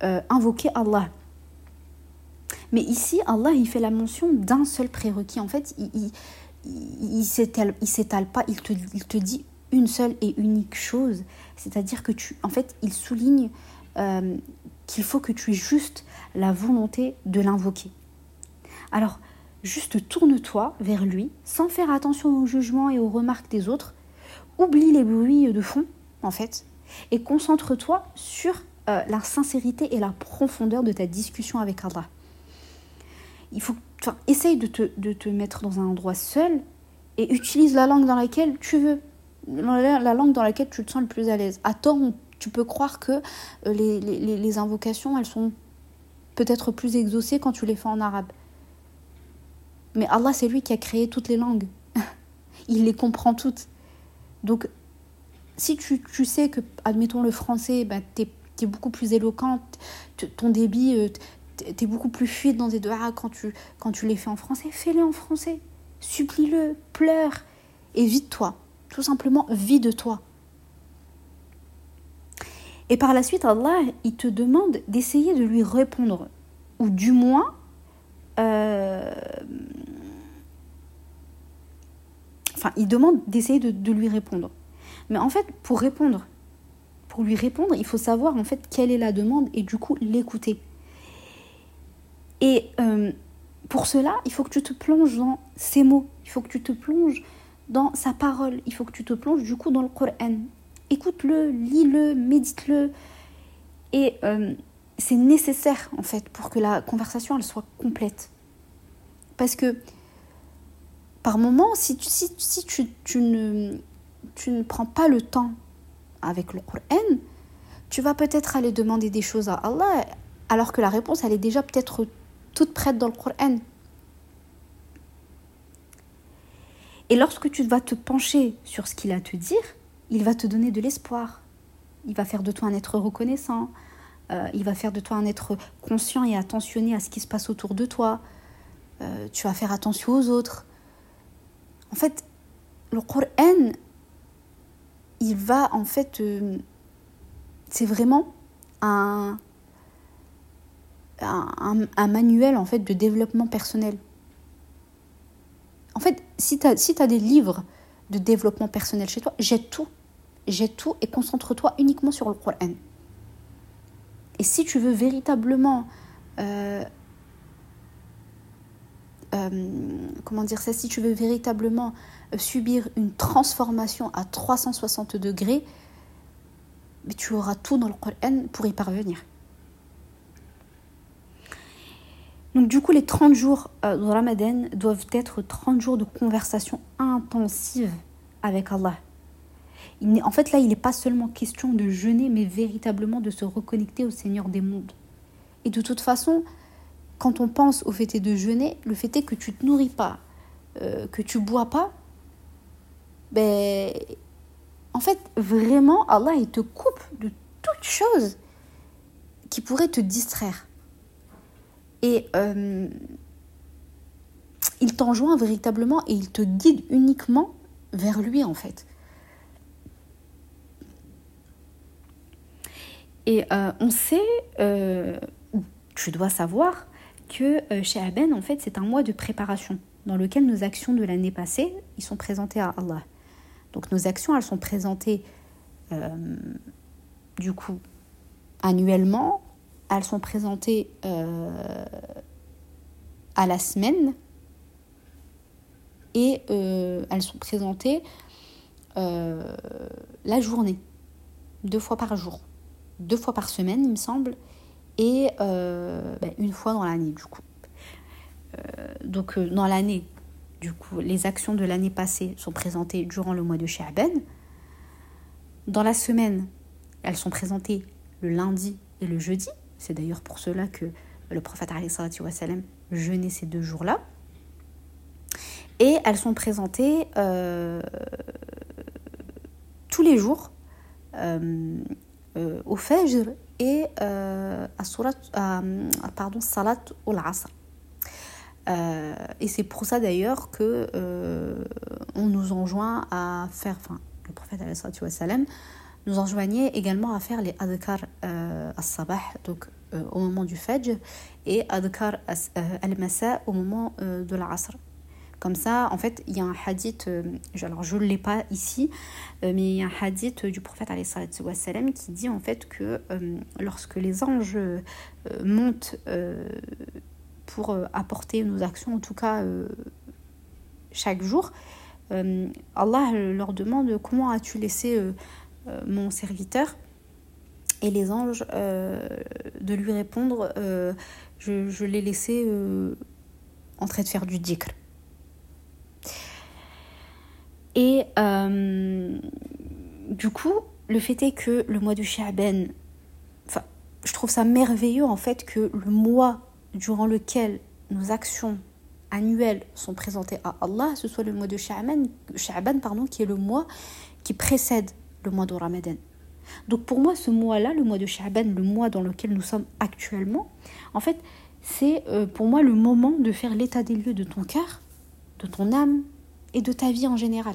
euh, invoquer Allah. Mais ici, Allah, il fait la mention d'un seul prérequis. En fait, il, il s'étale pas, il te, il te dit une seule et unique chose, c'est-à-dire que tu, en fait, il souligne euh, qu'il faut que tu aies juste la volonté de l'invoquer. Alors, juste tourne-toi vers lui, sans faire attention aux jugements et aux remarques des autres. Oublie les bruits de fond, en fait, et concentre-toi sur euh, la sincérité et la profondeur de ta discussion avec Allah. Il faut, essaye de te, de te mettre dans un endroit seul et utilise la langue dans laquelle tu veux, la langue dans laquelle tu te sens le plus à l'aise. Tort, tu peux croire que euh, les, les, les invocations, elles sont peut-être plus exaucées quand tu les fais en arabe. Mais Allah, c'est lui qui a créé toutes les langues. Il les comprend toutes. Donc, si tu, sais que, admettons, le français, bah, tu es, beaucoup plus éloquent, ton débit, euh, tu es beaucoup plus fluide dans tes doigts quand tu, quand tu les fais en français, fais-les en français. Supplie-le, pleure et vide-toi. Tout simplement, vide-toi. Et par la suite, Allah, il te demande d'essayer de lui répondre. Ou du moins, euh, il demande d'essayer de, lui répondre. Mais en fait, pour répondre, pour lui répondre, il faut savoir en fait quelle est la demande et du coup l'écouter. Et euh, pour cela, il faut que tu te plonges dans ses mots, il faut que tu te plonges dans sa parole, il faut que tu te plonges du coup dans le Coran. Écoute-le, lis-le, médite-le. Et euh, c'est nécessaire en fait pour que la conversation elle soit complète. Parce que par moment, si tu, ne prends pas le temps avec le Coran, tu vas peut-être aller demander des choses à Allah alors que la réponse elle est déjà peut-être toute prête dans le Coran. Et lorsque tu vas te pencher sur ce qu'il a à te dire, il va te donner de l'espoir. Il va faire de toi un être reconnaissant. Euh, il va faire de toi un être conscient et attentionné à ce qui se passe autour de toi. Euh, tu vas faire attention aux autres. En fait, le Coran, il va en fait... Euh, c'est vraiment un, manuel en fait de développement personnel. En fait, si tu as, si des livres de développement personnel chez toi, jette tout. Jette tout et concentre-toi uniquement sur le Coran. Et si tu veux véritablement... Euh, euh, comment dire ça Si tu veux véritablement subir une transformation à 360 degrés, mais tu auras tout dans le Coran pour y parvenir. Donc du coup, les 30 jours euh, de Ramadan doivent être 30 jours de conversation intensive avec Allah. en fait, là, il n'est pas seulement question de jeûner, mais véritablement de se reconnecter au Seigneur des mondes. Et de toute façon, quand on pense au fait de jeûner, le fait est que tu ne te nourris pas, euh, que tu bois pas, ben, en fait, vraiment, Allah, il te coupe de toute chose qui pourrait te distraire. Et euh, il t'enjoint véritablement et il te guide uniquement vers lui en fait. Et euh, on sait, euh, tu dois savoir, que chez Aben, en fait, c'est un mois de préparation dans lequel nos actions de l'année passée, ils sont présentés à Allah. Donc nos actions, elles sont présentées du coup annuellement. Elles sont présentées euh, à la semaine. Et euh, elles sont présentées euh, la journée, deux fois par jour, deux fois par semaine, il me semble, et ben, une fois dans l'année, du coup. donc, dans l'année, du coup, les actions de l'année passée sont présentées durant le mois de Sha'ban. Dans la semaine, elles sont présentées le lundi et le jeudi. C'est d'ailleurs pour cela que le prophète wassalam, jeûnait ces deux jours-là. Et elles sont présentées euh, tous les jours euh, euh, au Fajr et à, surat, pardon, Salat al Asr. et c'est pour ça d'ailleurs que on nous enjoint à faire, enfin, le prophète wassalam, nous enjoignait également à faire les adhkar euh, al-sabah, donc euh, au moment du fajr, et adhkar euh, al-masa au moment de l'asr. Comme ça, en fait, il y a un hadith, euh, alors je ne l'ai pas ici, euh, mais il y a un hadith du prophète qui dit en fait que lorsque les anges montent pour apporter nos actions, en tout cas chaque jour, Allah leur demande comment as-tu laissé mon serviteur? Et les anges de lui répondre je, je l'ai laissé en train de faire du dhikr. Et euh, du coup, le fait est que le mois de Sha'ban, enfin, je trouve ça merveilleux en fait que le mois durant lequel nos actions annuelles sont présentées à Allah, ce soit le mois de Sha'ban, pardon, qui est le mois qui précède le mois de Ramadan. Donc pour moi, ce mois-là, le mois de Sha'ban, le mois dans lequel nous sommes actuellement, en fait, c'est euh, pour moi le moment de faire l'état des lieux de ton cœur, de ton âme et de ta vie en général.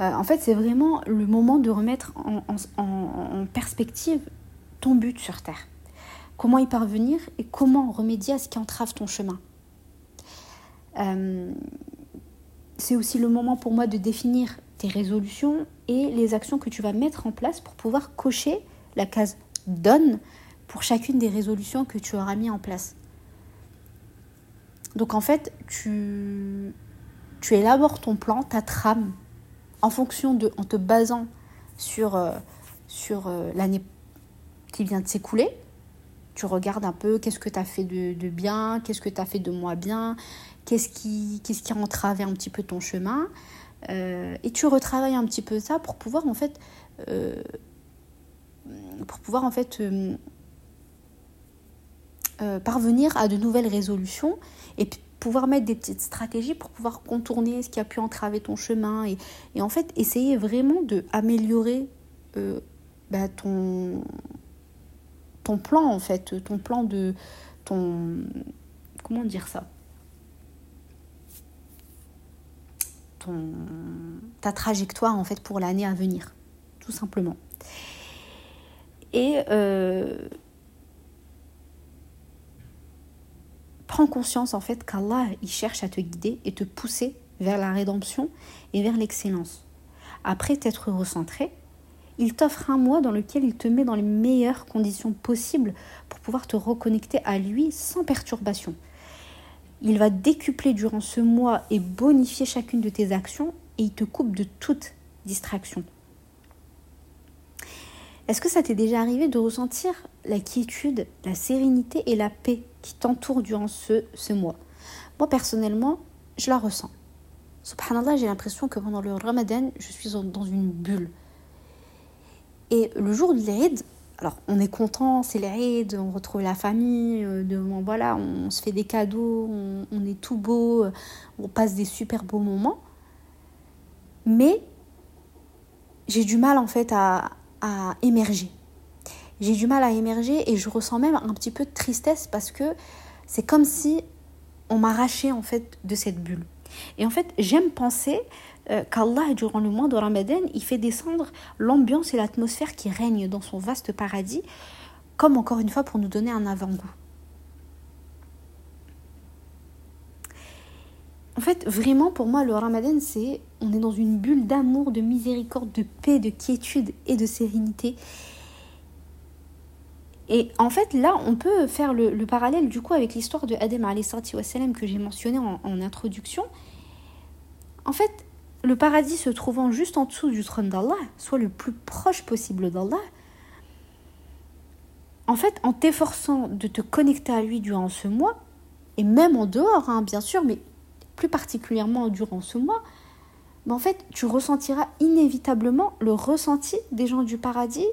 Euh, en fait, c'est vraiment le moment de remettre en, perspective ton but sur Terre. Comment y parvenir et comment remédier à ce qui entrave ton chemin. Euh, c'est aussi le moment pour moi de définir tes résolutions et les actions que tu vas mettre en place pour pouvoir cocher la case donne pour chacune des résolutions que tu auras mis en place. Donc en fait, tu, élabores ton plan, ta trame, en fonction de, en te basant sur, euh, sur euh, l'année qui vient de s'écouler. Tu regardes un peu qu'est-ce que tu as fait de, bien, qu'est-ce que tu as fait de moins bien, qu'est-ce qui, qu'est-ce qui a entravé un petit peu ton chemin. Euh, et tu retravailles un petit peu ça pour pouvoir en fait pour pouvoir en fait parvenir à de nouvelles résolutions et pouvoir mettre des petites stratégies pour pouvoir contourner ce qui a pu entraver ton chemin et, et en fait essayer vraiment de améliorer euh, bah, ton plan en fait ton plan de ton comment dire ça? Ton ta trajectoire en fait pour l'année à venir tout simplement. Et euh, prends conscience en fait qu'Allah il cherche à te guider et te pousser vers la rédemption et vers l'excellence. Après t'être recentré, il t'offre un mois dans lequel il te met dans les meilleures conditions possibles pour pouvoir te reconnecter à lui sans perturbation. Il va décupler durant ce mois et bonifier chacune de tes actions et il te coupe de toute distraction. Est-ce que ça t'est déjà arrivé de ressentir la quiétude, la sérénité et la paix qui t'entourent durant ce, ce mois Moi, personnellement, je la ressens. Subhanallah, j'ai l'impression que pendant le ramadan, je suis dans une bulle. Et le jour de l'Eid, alors on est content, c'est l'Eid, on retrouve la famille, euh, de, voilà, on se fait des cadeaux, on, on est tout beau, on passe des super beaux moments. Mais j'ai du mal en fait à, à émerger. J'ai du mal à émerger et je ressens même un petit peu de tristesse parce que c'est comme si on m'arrachait en fait de cette bulle. Et en fait, j'aime penser euh, qu'Allah, durant le mois de Ramadan, il fait descendre l'ambiance et l'atmosphère qui règne dans son vaste paradis, comme encore une fois pour nous donner un avant-goût. En fait, vraiment, pour moi, le ramadan, c'est. On est dans une bulle d'amour, de miséricorde, de paix, de quiétude et de sérénité. Et en fait, là, on peut faire le, parallèle du coup avec l'histoire de Adem wassalam, que j'ai mentionné en, introduction. En fait, le paradis se trouvant juste en dessous du trône d'Allah, soit le plus proche possible d'Allah, en fait, en t'efforçant de te connecter à lui durant ce mois, et même en dehors, hein, bien sûr, mais plus particulièrement durant ce mois, mais en fait, tu ressentiras inévitablement le ressenti des gens du paradis.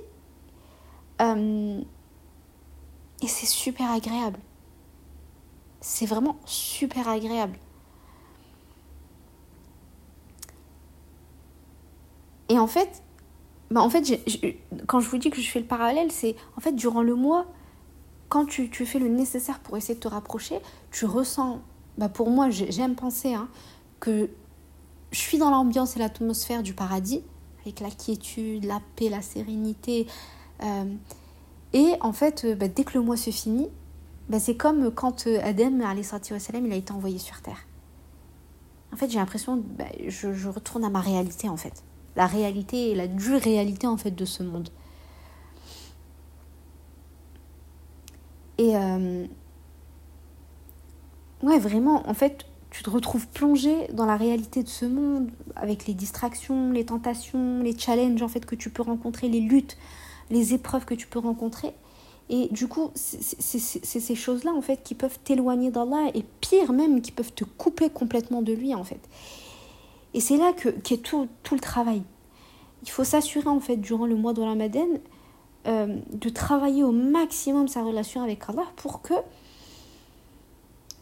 Euh, et c'est super agréable. C'est vraiment super agréable. Et en fait, bah en fait quand je vous dis que je fais le parallèle, c'est en fait durant le mois, quand tu, tu fais le nécessaire pour essayer de te rapprocher, tu ressens bah pour moi, j'aime penser hein, que je suis dans l'ambiance et l'atmosphère du paradis, avec la quiétude, la paix, la sérénité. Euh, et en fait, euh, bah, dès que le mois se finit, bah, c'est comme quand Adam, il a été envoyé sur Terre. En fait, j'ai l'impression, bah, je, retourne à ma réalité, en fait. La réalité la dure réalité, en fait, de ce monde. Et euh, ouais, vraiment, en fait, tu te retrouves plongé dans la réalité de ce monde, avec les distractions, les tentations, les challenges, en fait, que tu peux rencontrer, les luttes, les épreuves que tu peux rencontrer. Et du coup, c'est ces choses-là, en fait, qui peuvent t'éloigner d'Allah et pire même, qui peuvent te couper complètement de lui, en fait. Et c'est là qu'est est tout, tout, le travail. Il faut s'assurer, en fait, durant le mois de Ramadan, euh, de travailler au maximum sa relation avec Allah pour que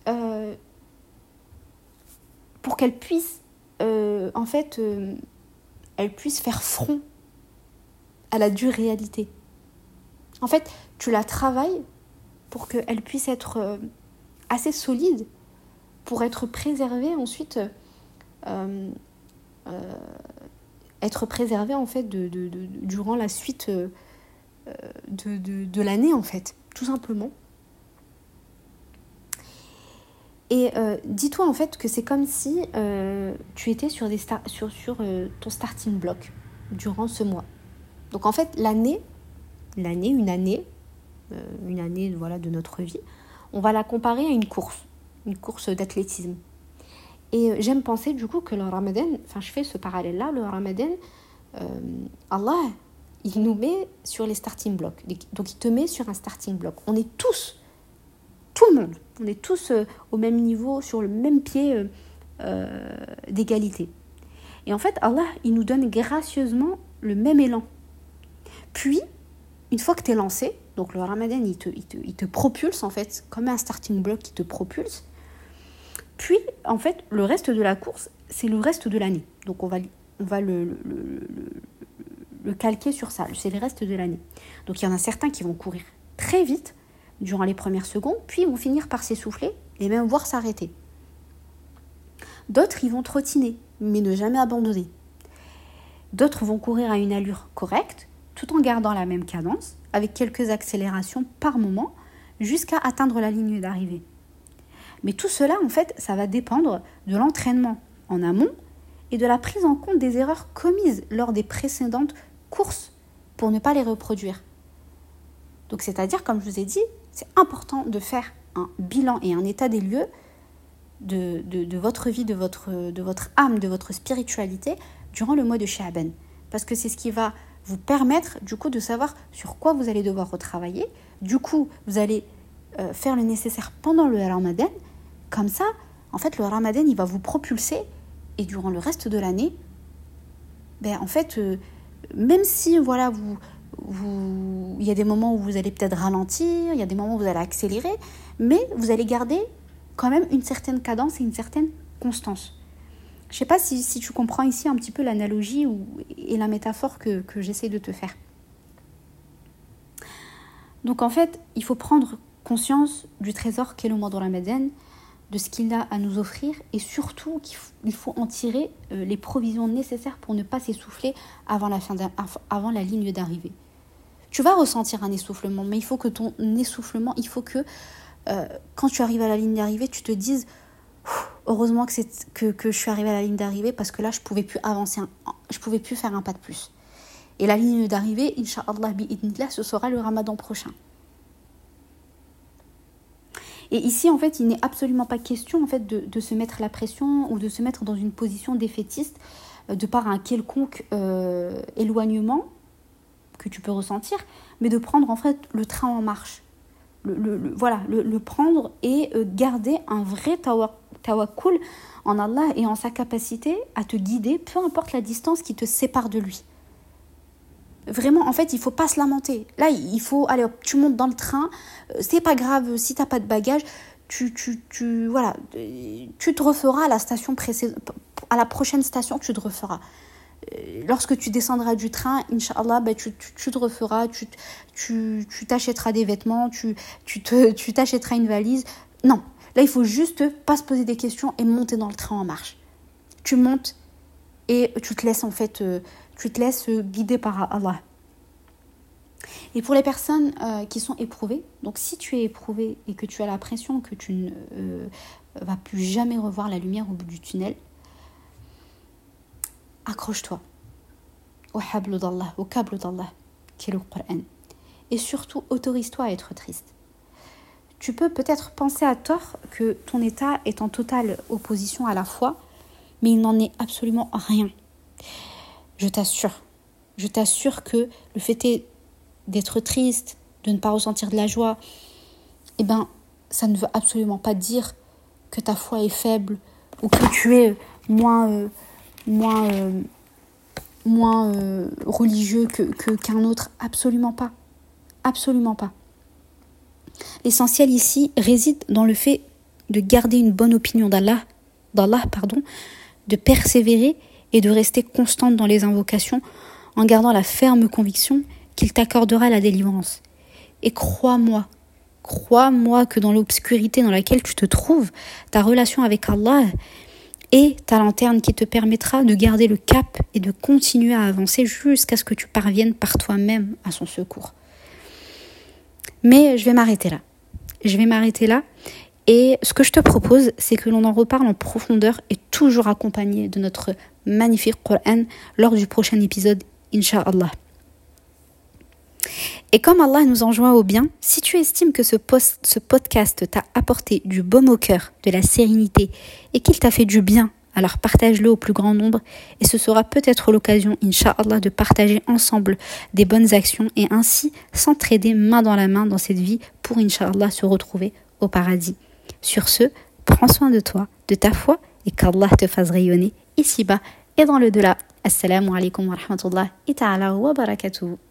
euh, pour qu'elle puisse euh, en fait elle puisse faire front à la dure réalité. En fait, tu la travailles pour qu'elle puisse être assez solide pour être préservée ensuite être préservée en fait durant la suite de, l'année en fait, tout simplement. Et euh, dis-toi en fait que c'est comme si euh, tu étais sur, des sur, sur euh, ton starting block durant ce mois. Donc en fait l'année, l'année, une année, une année voilà, de notre vie, on va la comparer à une course, une course d'athlétisme. Et j'aime penser du coup que le ramadan, enfin je fais ce parallèle-là, le ramadan, Allah il nous met sur les starting blocks. Donc il te met sur un starting block. On est tous, tout le monde, on est tous euh, au même niveau, sur le même pied euh, euh, d'égalité. Et en fait, Allah, il nous donne gracieusement le même élan. Puis, une fois que tu es lancé, donc le ramadan, il te, propulse en fait, comme un starting block qui te propulse. Puis, en fait, le reste de la course, c'est le reste de l'année. Donc on va, le le calquer sur ça. C'est le reste de l'année. Donc il y en a certains qui vont courir très vite durant les premières secondes, puis vont finir par s'essouffler et même voir s'arrêter. D'autres, ils vont trottiner, mais ne jamais abandonner. D'autres vont courir à une allure correcte, tout en gardant la même cadence, avec quelques accélérations par moment, jusqu'à atteindre la ligne d'arrivée. Mais tout cela, en fait, ça va dépendre de l'entraînement en amont et de la prise en compte des erreurs commises lors des précédentes course pour ne pas les reproduire. Donc c'est-à-dire, comme je vous ai dit, c'est important de faire un bilan et un état des lieux de, votre vie, de votre, de votre âme, de votre spiritualité durant le mois de Sha'ban. Parce que c'est ce qui va vous permettre du coup de savoir sur quoi vous allez devoir retravailler. Du coup, vous allez euh, faire le nécessaire pendant le Ramadan. Comme ça, en fait, le Ramadan, il va vous propulser et durant le reste de l'année, ben, en fait, euh, même si voilà vous, vous, il y a des moments où vous allez peut-être ralentir, il y a des moments où vous allez accélérer, mais vous allez garder quand même une certaine cadence et une certaine constance. Je ne sais pas si, tu comprends ici un petit peu l'analogie et la métaphore que, j'essaie de te faire. Donc en fait, il faut prendre conscience du trésor qu'est le mois de Ramadan, de ce qu'il a à nous offrir et surtout qu'il faut en tirer euh, les provisions nécessaires pour ne pas s'essouffler la, avant la ligne d'arrivée. Tu vas ressentir un essoufflement, mais il faut que ton essoufflement, il faut que euh, quand tu arrives à la ligne d'arrivée, tu te dises heureusement que, je suis arrivée à la ligne d'arrivée parce que là, je pouvais plus avancer, je pouvais plus faire un pas de plus. Et la ligne d'arrivée, Inch'Allah, ce sera le ramadan prochain. Et ici, en fait, il n'est absolument pas question en fait, de, se mettre la pression ou de se mettre dans une position défaitiste euh, de par un quelconque euh, éloignement que tu peux ressentir, mais de prendre en fait le train en marche. Voilà, le, prendre et euh, garder un vrai tawakkul en Allah et en sa capacité à te guider, peu importe la distance qui te sépare de lui. Vraiment, en fait, il faut pas se lamenter. Là, il faut, allez, tu montes dans le train, euh, c'est pas grave si t'as pas de bagages, tu, tu, tu, voilà, tu te referas à la station précédente, à la prochaine station, tu te referas. Euh, lorsque tu descendras du train, Inch'Allah, ben, tu, tu, te referas, tu, tu, t'achèteras des vêtements, tu, tu, tu t'achèteras une valise. Non, là, il faut juste pas se poser des questions et monter dans le train en marche. Tu montes et tu te laisses en fait, euh, tu te laisses guider par Allah. Et pour les personnes euh, qui sont éprouvées, donc si tu es éprouvé et que tu as l'impression que tu ne euh, vas plus jamais revoir la lumière au bout du tunnel, accroche-toi au habl d'Allah, au câble d'Allah, qui est le. Et surtout, autorise-toi à être triste. Tu peux peut-être penser à tort que ton état est en totale opposition à la foi, mais il n'en est absolument rien. Je t'assure, je t'assure que le fait d'être triste, de ne pas ressentir de la joie, eh ben, ça ne veut absolument pas dire que ta foi est faible ou que tu es moins, euh, euh, euh, religieux que qu'un autre. Absolument pas. Absolument pas. L'essentiel ici réside dans le fait de garder une bonne opinion d'Allah, d'Allah pardon, de persévérer et de rester constante dans les invocations en gardant la ferme conviction qu'il t'accordera la délivrance. Et crois-moi, crois-moi que dans l'obscurité dans laquelle tu te trouves, ta relation avec Allah est ta lanterne qui te permettra de garder le cap et de continuer à avancer jusqu'à ce que tu parviennes par toi-même à son secours. Mais je vais m'arrêter là. Je vais m'arrêter là. Et ce que je te propose, c'est que l'on en reparle en profondeur et toujours accompagné de notre magnifique Coran lors du prochain épisode, Inch'Allah. Et comme Allah nous enjoint au bien, si tu estimes que ce, ce podcast t'a apporté du baume au cœur, de la sérénité et qu'il t'a fait du bien, alors partage-le au plus grand nombre et ce sera peut-être l'occasion, Inch'Allah, de partager ensemble des bonnes actions et ainsi s'entraider main dans la main dans cette vie pour, Inch'Allah, se retrouver au paradis. Sur ce, prends soin de toi, de ta foi et qu'Allah te fasse rayonner ici-bas et dans le delà. Assalamu alaikum wa rahmatullahi wa barakatuh.